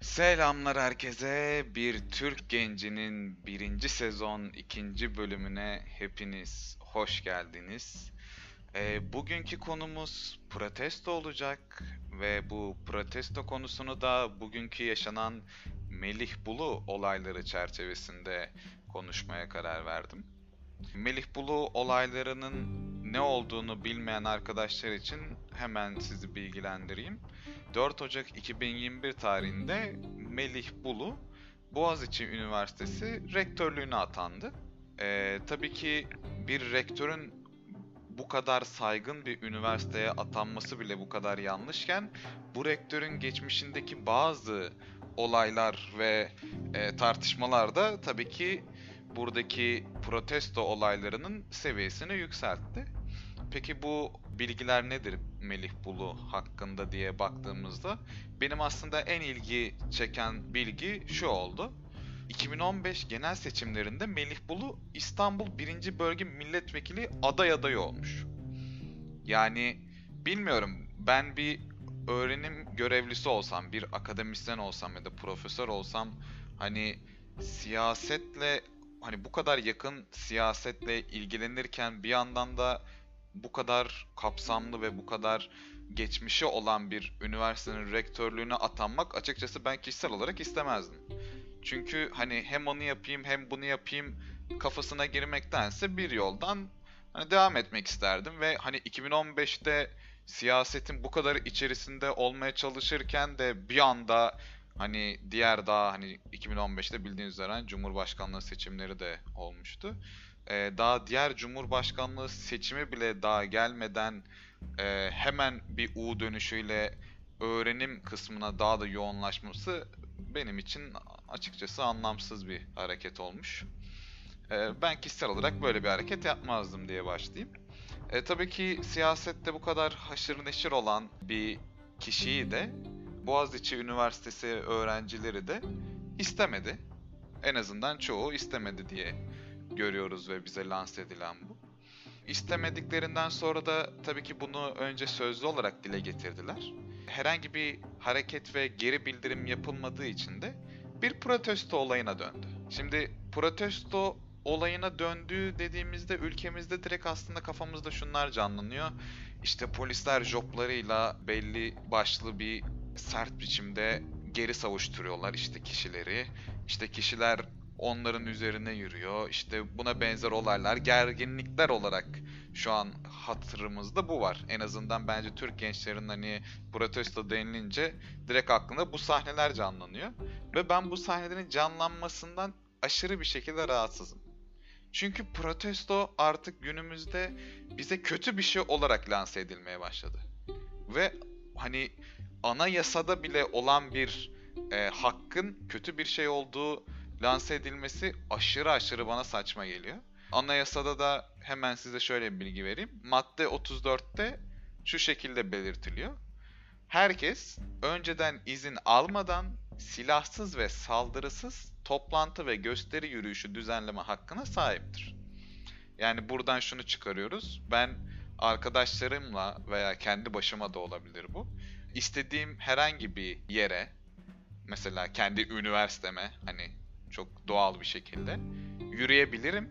Selamlar herkese. Bir Türk Genci'nin birinci sezon ikinci bölümüne hepiniz hoş geldiniz. Ee, bugünkü konumuz protesto olacak ve bu protesto konusunu da bugünkü yaşanan Melih Bulu olayları çerçevesinde konuşmaya karar verdim. Melih Bulu olaylarının ne olduğunu bilmeyen arkadaşlar için hemen sizi bilgilendireyim. 4 Ocak 2021 tarihinde Melih Bulu Boğaziçi Üniversitesi rektörlüğüne atandı. Ee, tabii ki bir rektörün bu kadar saygın bir üniversiteye atanması bile bu kadar yanlışken bu rektörün geçmişindeki bazı olaylar ve e, tartışmalar da tabii ki buradaki protesto olaylarının seviyesini yükseltti. Peki bu bilgiler nedir Melih Bulu hakkında diye baktığımızda benim aslında en ilgi çeken bilgi şu oldu. 2015 genel seçimlerinde Melih Bulu İstanbul 1. Bölge Milletvekili aday adayı olmuş. Yani bilmiyorum ben bir öğrenim görevlisi olsam, bir akademisyen olsam ya da profesör olsam hani siyasetle hani bu kadar yakın siyasetle ilgilenirken bir yandan da bu kadar kapsamlı ve bu kadar geçmişi olan bir üniversitenin rektörlüğüne atanmak açıkçası ben kişisel olarak istemezdim. Çünkü hani hem onu yapayım hem bunu yapayım kafasına girmektense bir yoldan hani devam etmek isterdim ve hani 2015'te siyasetin bu kadar içerisinde olmaya çalışırken de bir anda hani diğer daha hani 2015'te bildiğiniz üzere Cumhurbaşkanlığı seçimleri de olmuştu e, daha diğer Cumhurbaşkanlığı seçimi bile daha gelmeden e, hemen bir U dönüşüyle öğrenim kısmına daha da yoğunlaşması benim için açıkçası anlamsız bir hareket olmuş. E, ben kişisel olarak böyle bir hareket yapmazdım diye başlayayım. E, tabii ki siyasette bu kadar haşır neşir olan bir kişiyi de Boğaziçi Üniversitesi öğrencileri de istemedi. En azından çoğu istemedi diye görüyoruz ve bize lanse edilen bu. İstemediklerinden sonra da tabii ki bunu önce sözlü olarak dile getirdiler. Herhangi bir hareket ve geri bildirim yapılmadığı için de bir protesto olayına döndü. Şimdi protesto olayına döndüğü dediğimizde ülkemizde direkt aslında kafamızda şunlar canlanıyor. İşte polisler joplarıyla belli başlı bir sert biçimde geri savuşturuyorlar işte kişileri. İşte kişiler onların üzerine yürüyor. İşte buna benzer olaylar, gerginlikler olarak şu an hatırımızda bu var. En azından bence Türk gençlerin hani protesto denilince direkt aklında bu sahneler canlanıyor. Ve ben bu sahnelerin canlanmasından aşırı bir şekilde rahatsızım. Çünkü protesto artık günümüzde bize kötü bir şey olarak lanse edilmeye başladı. Ve hani anayasada bile olan bir e, hakkın kötü bir şey olduğu lanse edilmesi aşırı aşırı bana saçma geliyor. Anayasada da hemen size şöyle bir bilgi vereyim. Madde 34'te şu şekilde belirtiliyor. Herkes önceden izin almadan silahsız ve saldırısız toplantı ve gösteri yürüyüşü düzenleme hakkına sahiptir. Yani buradan şunu çıkarıyoruz. Ben arkadaşlarımla veya kendi başıma da olabilir bu. İstediğim herhangi bir yere mesela kendi üniversiteme hani çok doğal bir şekilde yürüyebilirim.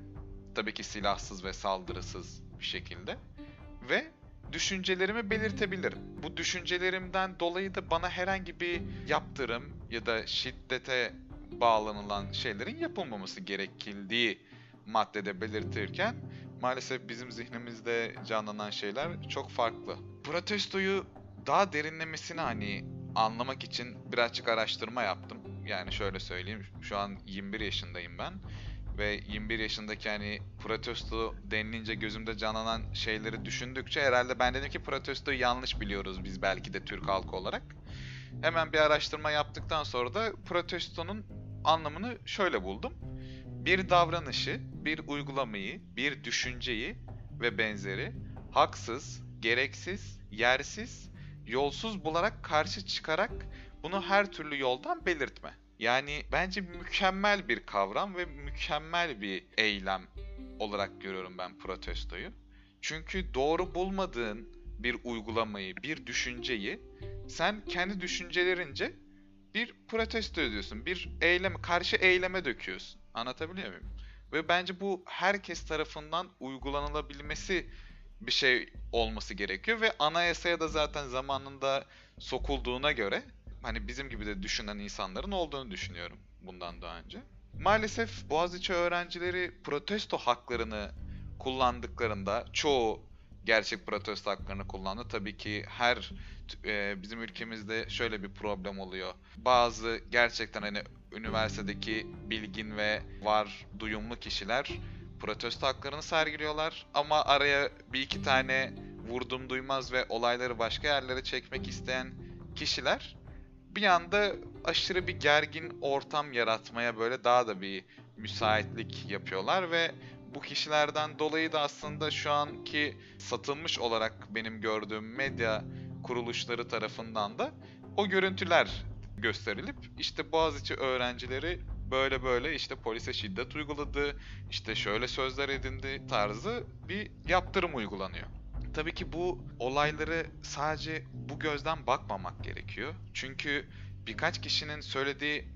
Tabii ki silahsız ve saldırısız bir şekilde ve düşüncelerimi belirtebilirim. Bu düşüncelerimden dolayı da bana herhangi bir yaptırım ya da şiddete bağlanılan şeylerin yapılmaması gerekildiği maddede belirtirken maalesef bizim zihnimizde canlanan şeyler çok farklı. Protestoyu daha derinlemesine hani anlamak için birazcık araştırma yaptım yani şöyle söyleyeyim. Şu an 21 yaşındayım ben. Ve 21 yaşındaki hani protesto denilince gözümde canlanan şeyleri düşündükçe herhalde ben dedim ki protestoyu yanlış biliyoruz biz belki de Türk halkı olarak. Hemen bir araştırma yaptıktan sonra da protestonun anlamını şöyle buldum. Bir davranışı, bir uygulamayı, bir düşünceyi ve benzeri haksız, gereksiz, yersiz, yolsuz bularak karşı çıkarak bunu her türlü yoldan belirtme. Yani bence mükemmel bir kavram ve mükemmel bir eylem olarak görüyorum ben protestoyu. Çünkü doğru bulmadığın bir uygulamayı, bir düşünceyi sen kendi düşüncelerince bir protesto ediyorsun. Bir eylem, karşı eyleme döküyorsun. Anlatabiliyor muyum? Ve bence bu herkes tarafından uygulanılabilmesi bir şey olması gerekiyor ve anayasaya da zaten zamanında sokulduğuna göre hani bizim gibi de düşünen insanların olduğunu düşünüyorum bundan daha önce. Maalesef Boğaziçi öğrencileri protesto haklarını kullandıklarında çoğu gerçek protesto haklarını kullandı. Tabii ki her e, bizim ülkemizde şöyle bir problem oluyor. Bazı gerçekten hani üniversitedeki bilgin ve var duyumlu kişiler protesto haklarını sergiliyorlar ama araya bir iki tane vurdum duymaz ve olayları başka yerlere çekmek isteyen kişiler bir anda aşırı bir gergin ortam yaratmaya böyle daha da bir müsaitlik yapıyorlar ve bu kişilerden dolayı da aslında şu anki satılmış olarak benim gördüğüm medya kuruluşları tarafından da o görüntüler gösterilip işte Boğaziçi öğrencileri böyle böyle işte polise şiddet uyguladı, işte şöyle sözler edindi tarzı bir yaptırım uygulanıyor. Tabii ki bu olayları sadece bu gözden bakmamak gerekiyor. Çünkü birkaç kişinin söylediği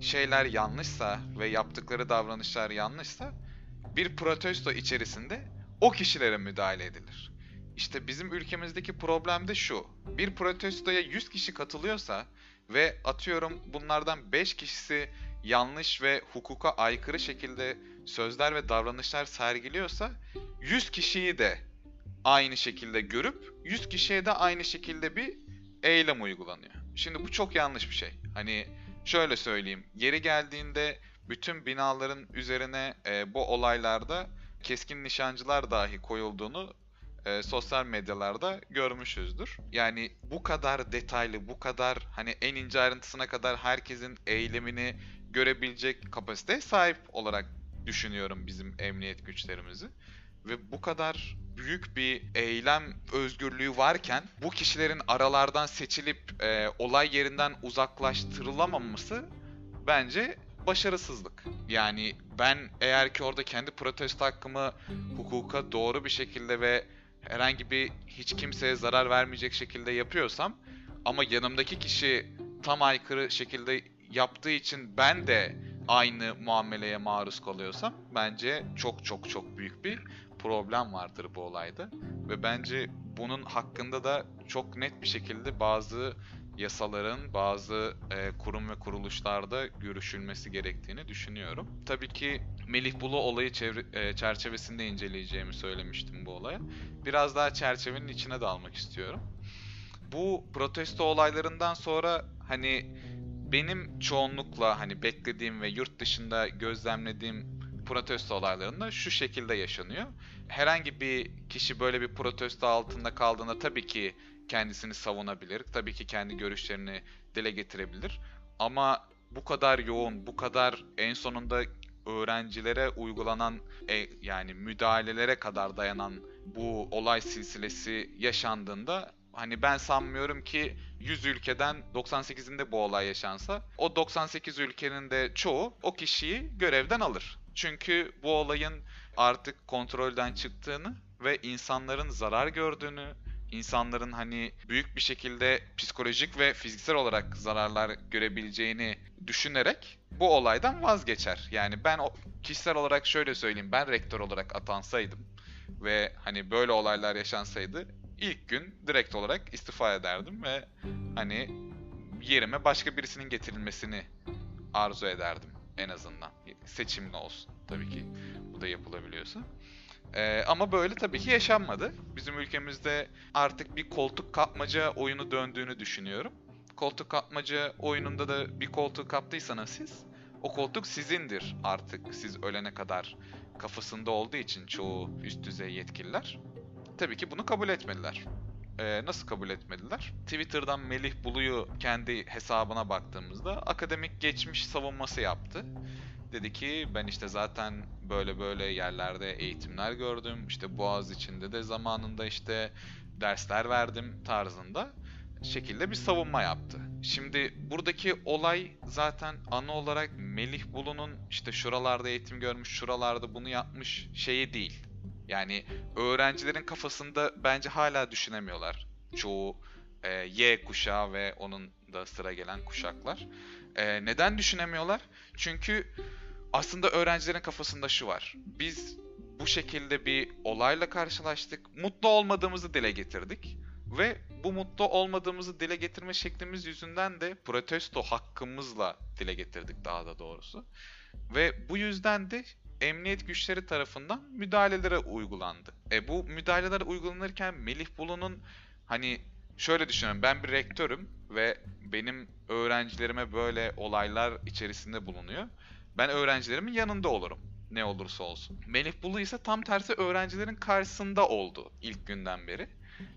şeyler yanlışsa ve yaptıkları davranışlar yanlışsa bir protesto içerisinde o kişilere müdahale edilir. İşte bizim ülkemizdeki problem de şu. Bir protestoya 100 kişi katılıyorsa ve atıyorum bunlardan 5 kişisi yanlış ve hukuka aykırı şekilde sözler ve davranışlar sergiliyorsa 100 kişiyi de aynı şekilde görüp 100 kişiye de aynı şekilde bir eylem uygulanıyor. Şimdi bu çok yanlış bir şey. Hani şöyle söyleyeyim. Yeri geldiğinde bütün binaların üzerine e, bu olaylarda keskin nişancılar dahi koyulduğunu e, sosyal medyalarda görmüşüzdür. Yani bu kadar detaylı, bu kadar hani en ince ayrıntısına kadar herkesin eylemini görebilecek kapasiteye sahip olarak düşünüyorum bizim emniyet güçlerimizi. Ve bu kadar büyük bir eylem özgürlüğü varken bu kişilerin aralardan seçilip e, olay yerinden uzaklaştırılamaması bence başarısızlık. Yani ben eğer ki orada kendi protesto hakkımı hukuka doğru bir şekilde ve herhangi bir hiç kimseye zarar vermeyecek şekilde yapıyorsam ama yanımdaki kişi tam aykırı şekilde yaptığı için ben de aynı muameleye maruz kalıyorsam bence çok çok çok büyük bir problem vardır bu olayda. Ve bence bunun hakkında da çok net bir şekilde bazı yasaların bazı e, kurum ve kuruluşlarda görüşülmesi gerektiğini düşünüyorum. Tabii ki Melih Bulu olayı çevre, e, çerçevesinde inceleyeceğimi söylemiştim bu olaya. Biraz daha çerçevenin içine dalmak istiyorum. Bu protesto olaylarından sonra hani benim çoğunlukla hani beklediğim ve yurt dışında gözlemlediğim protesto olaylarında şu şekilde yaşanıyor. Herhangi bir kişi böyle bir protesto altında kaldığında tabii ki kendisini savunabilir. Tabii ki kendi görüşlerini dile getirebilir. Ama bu kadar yoğun, bu kadar en sonunda öğrencilere uygulanan e, yani müdahalelere kadar dayanan bu olay silsilesi yaşandığında hani ben sanmıyorum ki 100 ülkeden 98'inde bu olay yaşansa o 98 ülkenin de çoğu o kişiyi görevden alır. Çünkü bu olayın artık kontrolden çıktığını ve insanların zarar gördüğünü, insanların hani büyük bir şekilde psikolojik ve fiziksel olarak zararlar görebileceğini düşünerek bu olaydan vazgeçer. Yani ben kişisel olarak şöyle söyleyeyim. Ben rektör olarak atansaydım ve hani böyle olaylar yaşansaydı ilk gün direkt olarak istifa ederdim ve hani yerime başka birisinin getirilmesini arzu ederdim en azından. Seçimli olsun tabii ki bu da yapılabiliyorsa. Ee, ama böyle tabii ki yaşanmadı. Bizim ülkemizde artık bir koltuk kapmaca oyunu döndüğünü düşünüyorum. Koltuk kapmaca oyununda da bir koltuk kaptıysanız siz, o koltuk sizindir artık siz ölene kadar kafasında olduğu için çoğu üst düzey yetkililer. Tabii ki bunu kabul etmediler. Ee, nasıl kabul etmediler? Twitter'dan Melih Bulu'yu kendi hesabına baktığımızda akademik geçmiş savunması yaptı. Dedi ki ben işte zaten böyle böyle yerlerde eğitimler gördüm. İşte Boğaz içinde de zamanında işte dersler verdim tarzında şekilde bir savunma yaptı. Şimdi buradaki olay zaten ana olarak Melih Bulu'nun işte şuralarda eğitim görmüş, şuralarda bunu yapmış şeyi değil. Yani öğrencilerin kafasında bence hala düşünemiyorlar. Çoğu e, Y kuşağı ve onun da sıra gelen kuşaklar. Ee, neden düşünemiyorlar? Çünkü aslında öğrencilerin kafasında şu var. Biz bu şekilde bir olayla karşılaştık. Mutlu olmadığımızı dile getirdik. Ve bu mutlu olmadığımızı dile getirme şeklimiz yüzünden de protesto hakkımızla dile getirdik daha da doğrusu. Ve bu yüzden de emniyet güçleri tarafından müdahalelere uygulandı. E bu müdahaleler uygulanırken Melih Bulu'nun hani şöyle düşünüyorum ben bir rektörüm ve benim öğrencilerime böyle olaylar içerisinde bulunuyor. Ben öğrencilerimin yanında olurum ne olursa olsun. Melih Bulu ise tam tersi öğrencilerin karşısında oldu ilk günden beri.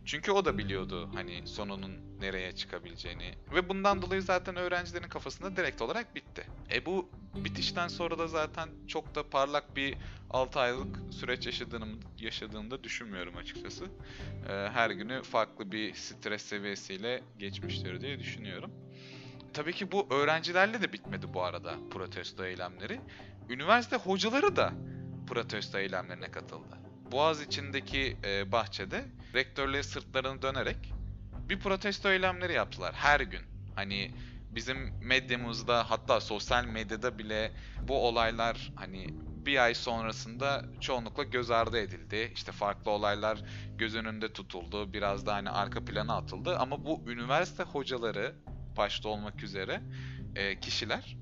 Çünkü o da biliyordu hani sonunun nereye çıkabileceğini ve bundan dolayı zaten öğrencilerin kafasında direkt olarak bitti. E bu bitişten sonra da zaten çok da parlak bir 6 aylık süreç yaşadığını yaşadığını da düşünmüyorum açıkçası. E, her günü farklı bir stres seviyesiyle geçmiştir diye düşünüyorum. Tabii ki bu öğrencilerle de bitmedi bu arada protesto eylemleri. Üniversite hocaları da protesto eylemlerine katıldı. Boğaz içindeki e, bahçede rektörlüğe sırtlarını dönerek bir protesto eylemleri yaptılar her gün. Hani bizim medyamızda hatta sosyal medyada bile bu olaylar hani bir ay sonrasında çoğunlukla göz ardı edildi. İşte farklı olaylar göz önünde tutuldu. Biraz da hani arka plana atıldı. Ama bu üniversite hocaları başta olmak üzere e, kişiler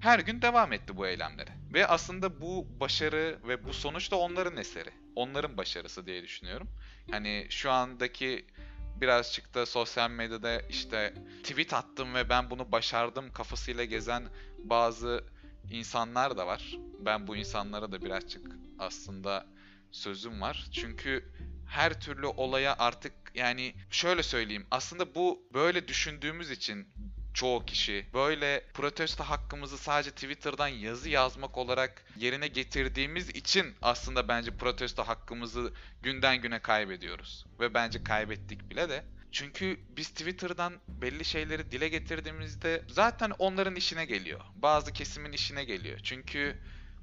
her gün devam etti bu eylemlere. Ve aslında bu başarı ve bu sonuç da onların eseri. Onların başarısı diye düşünüyorum. Hani şu andaki birazcık da sosyal medyada işte tweet attım ve ben bunu başardım kafasıyla gezen bazı insanlar da var. Ben bu insanlara da birazcık aslında sözüm var. Çünkü her türlü olaya artık yani şöyle söyleyeyim. Aslında bu böyle düşündüğümüz için çoğu kişi böyle protesto hakkımızı sadece Twitter'dan yazı yazmak olarak yerine getirdiğimiz için aslında bence protesto hakkımızı günden güne kaybediyoruz. Ve bence kaybettik bile de. Çünkü biz Twitter'dan belli şeyleri dile getirdiğimizde zaten onların işine geliyor. Bazı kesimin işine geliyor. Çünkü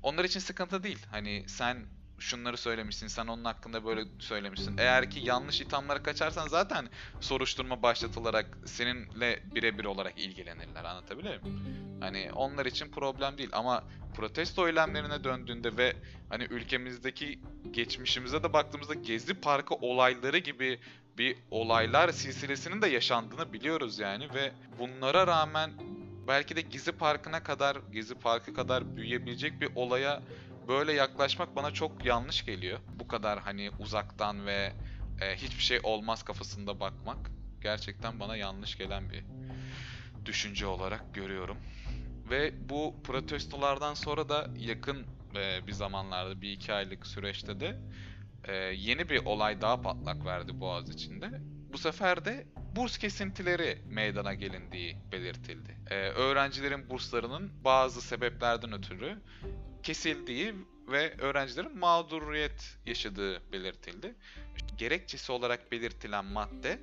onlar için sıkıntı değil. Hani sen şunları söylemişsin, sen onun hakkında böyle söylemişsin. Eğer ki yanlış ithamlara kaçarsan zaten soruşturma başlatılarak seninle birebir olarak ilgilenirler. Anlatabiliyor muyum? Hani onlar için problem değil ama protesto eylemlerine döndüğünde ve hani ülkemizdeki geçmişimize de baktığımızda Gezi Parkı olayları gibi bir olaylar silsilesinin de yaşandığını biliyoruz yani ve bunlara rağmen belki de Gezi Parkı'na kadar, Gezi Parkı kadar büyüyebilecek bir olaya böyle yaklaşmak bana çok yanlış geliyor. Bu kadar hani uzaktan ve e, hiçbir şey olmaz kafasında bakmak gerçekten bana yanlış gelen bir düşünce olarak görüyorum. Ve bu protestolardan sonra da yakın e, bir zamanlarda, bir iki aylık süreçte de e, yeni bir olay daha patlak verdi Boğaz içinde. Bu sefer de burs kesintileri meydana gelindiği belirtildi. Ee, öğrencilerin burslarının bazı sebeplerden ötürü kesildiği ve öğrencilerin mağduriyet yaşadığı belirtildi. Gerekçesi olarak belirtilen madde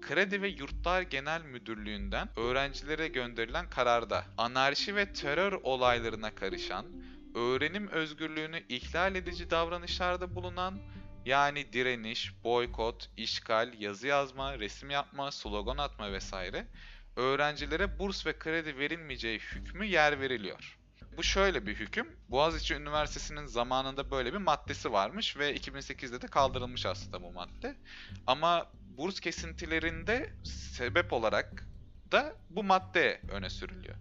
Kredi ve Yurtlar Genel Müdürlüğü'nden öğrencilere gönderilen kararda anarşi ve terör olaylarına karışan, öğrenim özgürlüğünü ihlal edici davranışlarda bulunan yani direniş, boykot, işgal, yazı yazma, resim yapma, slogan atma vesaire öğrencilere burs ve kredi verilmeyeceği hükmü yer veriliyor. Bu şöyle bir hüküm. Boğaziçi Üniversitesi'nin zamanında böyle bir maddesi varmış ve 2008'de de kaldırılmış aslında bu madde. Ama burs kesintilerinde sebep olarak da bu madde öne sürülüyor.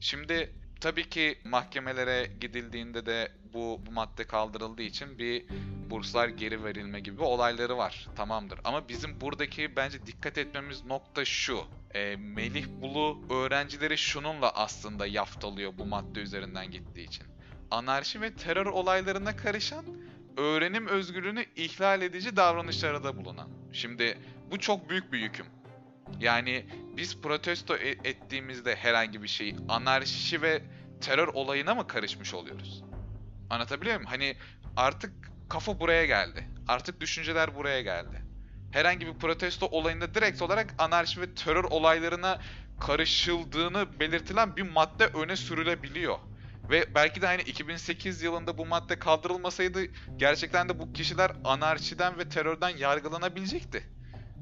Şimdi tabii ki mahkemelere gidildiğinde de bu, bu madde kaldırıldığı için bir burslar geri verilme gibi olayları var. Tamamdır. Ama bizim buradaki bence dikkat etmemiz nokta şu. E, Melih Bulu öğrencileri şununla aslında yaftalıyor bu madde üzerinden gittiği için. Anarşi ve terör olaylarına karışan öğrenim özgürlüğünü ihlal edici davranışlarda bulunan. Şimdi bu çok büyük bir yüküm. Yani biz protesto e- ettiğimizde herhangi bir şey anarşi ve terör olayına mı karışmış oluyoruz? Anlatabiliyor muyum? Hani artık kafa buraya geldi. Artık düşünceler buraya geldi. Herhangi bir protesto olayında direkt olarak anarşi ve terör olaylarına karışıldığını belirtilen bir madde öne sürülebiliyor. Ve belki de hani 2008 yılında bu madde kaldırılmasaydı gerçekten de bu kişiler anarşiden ve terörden yargılanabilecekti.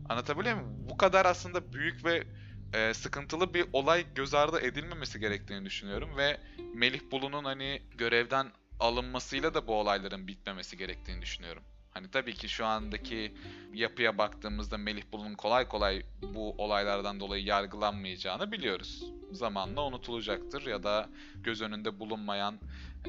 Anlatabiliyor muyum? Bu kadar aslında büyük ve e, sıkıntılı bir olay göz ardı edilmemesi gerektiğini düşünüyorum ve Melih Bulu'nun hani görevden alınmasıyla da bu olayların bitmemesi gerektiğini düşünüyorum. Hani tabii ki şu andaki yapıya baktığımızda Melih Bulu'nun kolay kolay bu olaylardan dolayı yargılanmayacağını biliyoruz. Zamanla unutulacaktır ya da göz önünde bulunmayan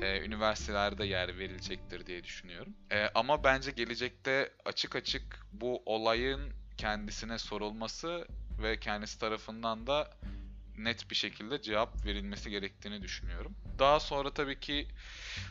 e, üniversitelerde yer verilecektir diye düşünüyorum. E, ama bence gelecekte açık açık bu olayın kendisine sorulması ve kendisi tarafından da net bir şekilde cevap verilmesi gerektiğini düşünüyorum. Daha sonra tabii ki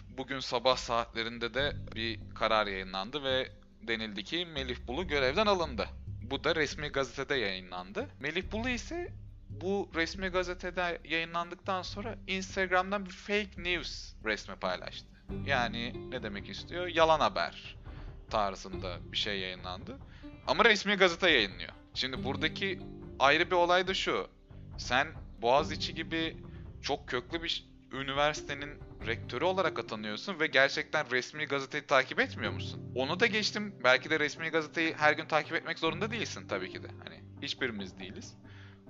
bugün sabah saatlerinde de bir karar yayınlandı ve denildi ki Melih Bulu görevden alındı. Bu da resmi gazetede yayınlandı. Melih Bulu ise bu resmi gazetede yayınlandıktan sonra Instagram'dan bir fake news resmi paylaştı. Yani ne demek istiyor? Yalan haber tarzında bir şey yayınlandı. Ama resmi gazete yayınlıyor. Şimdi buradaki ayrı bir olay da şu. Sen Boğaziçi gibi çok köklü bir üniversitenin rektörü olarak atanıyorsun ve gerçekten resmi gazeteyi takip etmiyor musun? Onu da geçtim. Belki de resmi gazeteyi her gün takip etmek zorunda değilsin tabii ki de. Hani hiçbirimiz değiliz.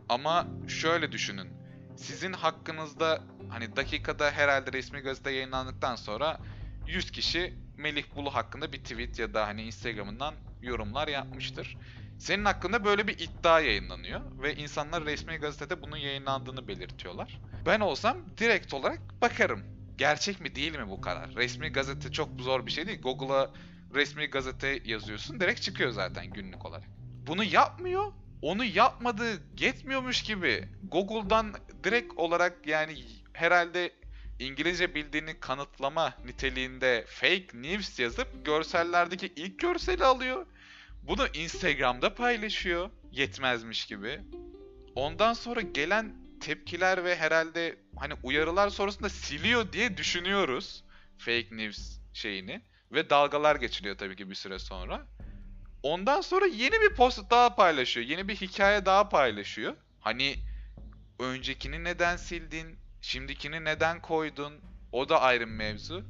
Ama şöyle düşünün. Sizin hakkınızda hani dakikada herhalde resmi gazete yayınlandıktan sonra 100 kişi Melih Bulu hakkında bir tweet ya da hani Instagram'ından yorumlar yapmıştır. Senin hakkında böyle bir iddia yayınlanıyor ve insanlar resmi gazetede bunun yayınlandığını belirtiyorlar. Ben olsam direkt olarak bakarım. Gerçek mi değil mi bu karar? Resmi gazete çok zor bir şey değil. Google'a resmi gazete yazıyorsun direkt çıkıyor zaten günlük olarak. Bunu yapmıyor. Onu yapmadığı yetmiyormuş gibi Google'dan direkt olarak yani herhalde İngilizce bildiğini kanıtlama niteliğinde fake news yazıp görsellerdeki ilk görseli alıyor. Bunu Instagram'da paylaşıyor yetmezmiş gibi. Ondan sonra gelen tepkiler ve herhalde hani uyarılar sonrasında siliyor diye düşünüyoruz fake news şeyini ve dalgalar geçiliyor tabii ki bir süre sonra. Ondan sonra yeni bir post daha paylaşıyor. Yeni bir hikaye daha paylaşıyor. Hani öncekini neden sildin? Şimdikini neden koydun? O da ayrı bir mevzu.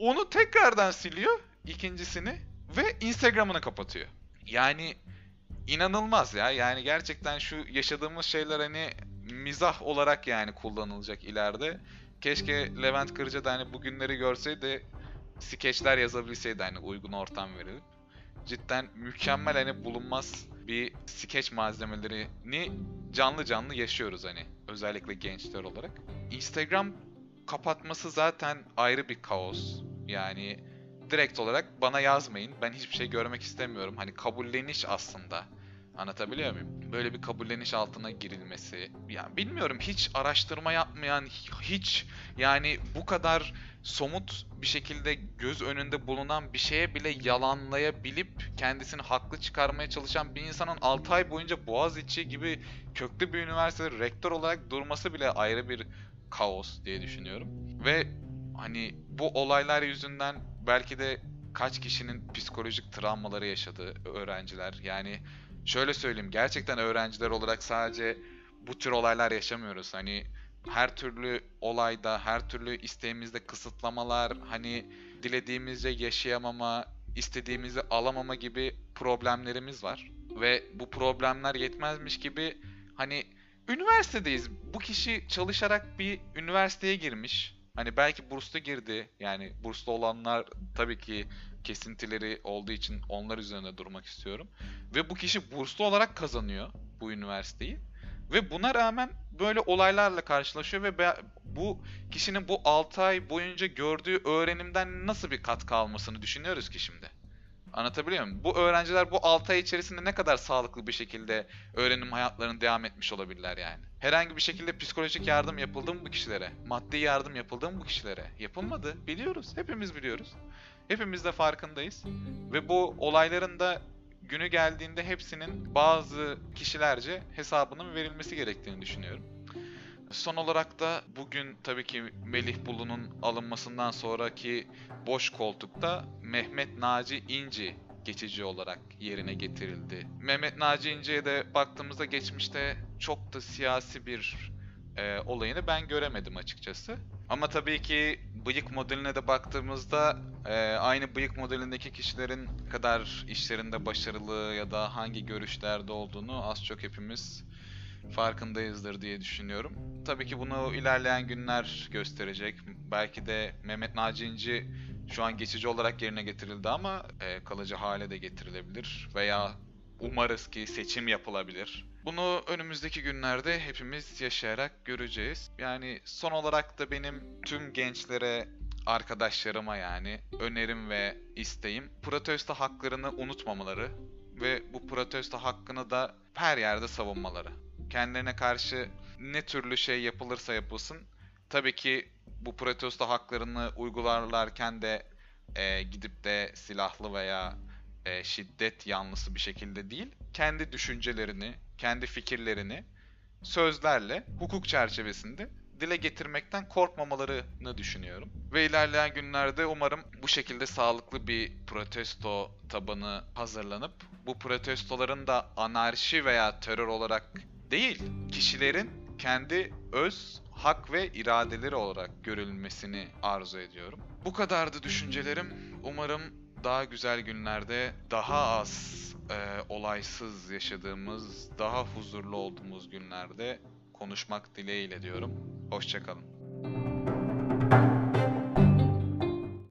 Onu tekrardan siliyor ikincisini ve Instagram'ını kapatıyor. Yani inanılmaz ya. Yani gerçekten şu yaşadığımız şeyler hani mizah olarak yani kullanılacak ileride. Keşke Levent Kırca da hani bugünleri görseydi skeçler yazabilseydi hani uygun ortam verilip. Cidden mükemmel hani bulunmaz bir skeç malzemelerini canlı canlı yaşıyoruz hani özellikle gençler olarak. Instagram kapatması zaten ayrı bir kaos. Yani direkt olarak bana yazmayın. Ben hiçbir şey görmek istemiyorum. Hani kabulleniş aslında. Anlatabiliyor muyum? Böyle bir kabulleniş altına girilmesi. Yani bilmiyorum hiç araştırma yapmayan, hiç yani bu kadar somut bir şekilde göz önünde bulunan bir şeye bile yalanlayabilip kendisini haklı çıkarmaya çalışan bir insanın 6 ay boyunca Boğaziçi gibi köklü bir üniversitede rektör olarak durması bile ayrı bir kaos diye düşünüyorum. Ve hani bu olaylar yüzünden belki de kaç kişinin psikolojik travmaları yaşadı öğrenciler. Yani şöyle söyleyeyim gerçekten öğrenciler olarak sadece bu tür olaylar yaşamıyoruz. Hani her türlü olayda, her türlü isteğimizde kısıtlamalar, hani dilediğimizce yaşayamama, istediğimizi alamama gibi problemlerimiz var. Ve bu problemler yetmezmiş gibi hani üniversitedeyiz. Bu kişi çalışarak bir üniversiteye girmiş. Hani belki burslu girdi. Yani burslu olanlar tabii ki kesintileri olduğu için onlar üzerine durmak istiyorum. Ve bu kişi burslu olarak kazanıyor bu üniversiteyi. Ve buna rağmen böyle olaylarla karşılaşıyor ve bu kişinin bu 6 ay boyunca gördüğü öğrenimden nasıl bir katkı almasını düşünüyoruz ki şimdi. Anlatabiliyor muyum? Bu öğrenciler bu 6 ay içerisinde ne kadar sağlıklı bir şekilde öğrenim hayatlarını devam etmiş olabilirler yani. Herhangi bir şekilde psikolojik yardım yapıldı mı bu kişilere? Maddi yardım yapıldı mı bu kişilere? Yapılmadı. Biliyoruz. Hepimiz biliyoruz. Hepimiz de farkındayız. Ve bu olayların da günü geldiğinde hepsinin bazı kişilerce hesabının verilmesi gerektiğini düşünüyorum. Son olarak da bugün tabii ki Melih Bulu'nun alınmasından sonraki boş koltukta Mehmet Naci İnci geçici olarak yerine getirildi. Mehmet Naci İnci'ye de baktığımızda geçmişte çok da siyasi bir e, olayını ben göremedim açıkçası. Ama tabii ki bıyık modeline de baktığımızda e, aynı bıyık modelindeki kişilerin kadar işlerinde başarılı ya da hangi görüşlerde olduğunu az çok hepimiz farkındayızdır diye düşünüyorum. Tabii ki bunu ilerleyen günler gösterecek. Belki de Mehmet Naci İnci şu an geçici olarak yerine getirildi ama e, kalıcı hale de getirilebilir. Veya umarız ki seçim yapılabilir. Bunu önümüzdeki günlerde hepimiz yaşayarak göreceğiz. Yani son olarak da benim tüm gençlere, arkadaşlarıma yani önerim ve isteğim protesto haklarını unutmamaları ve bu protesto hakkını da her yerde savunmaları. Kendilerine karşı ne türlü şey yapılırsa yapılsın tabii ki bu protesto haklarını uygularlarken de e, gidip de silahlı veya e, şiddet yanlısı bir şekilde değil, kendi düşüncelerini, kendi fikirlerini sözlerle, hukuk çerçevesinde dile getirmekten korkmamalarını düşünüyorum. Ve ilerleyen günlerde umarım bu şekilde sağlıklı bir protesto tabanı hazırlanıp bu protestoların da anarşi veya terör olarak değil, kişilerin kendi öz hak ve iradeleri olarak görülmesini arzu ediyorum. Bu kadardı düşüncelerim. Umarım daha güzel günlerde daha az e, olaysız yaşadığımız, daha huzurlu olduğumuz günlerde konuşmak dileğiyle diyorum. Hoşçakalın.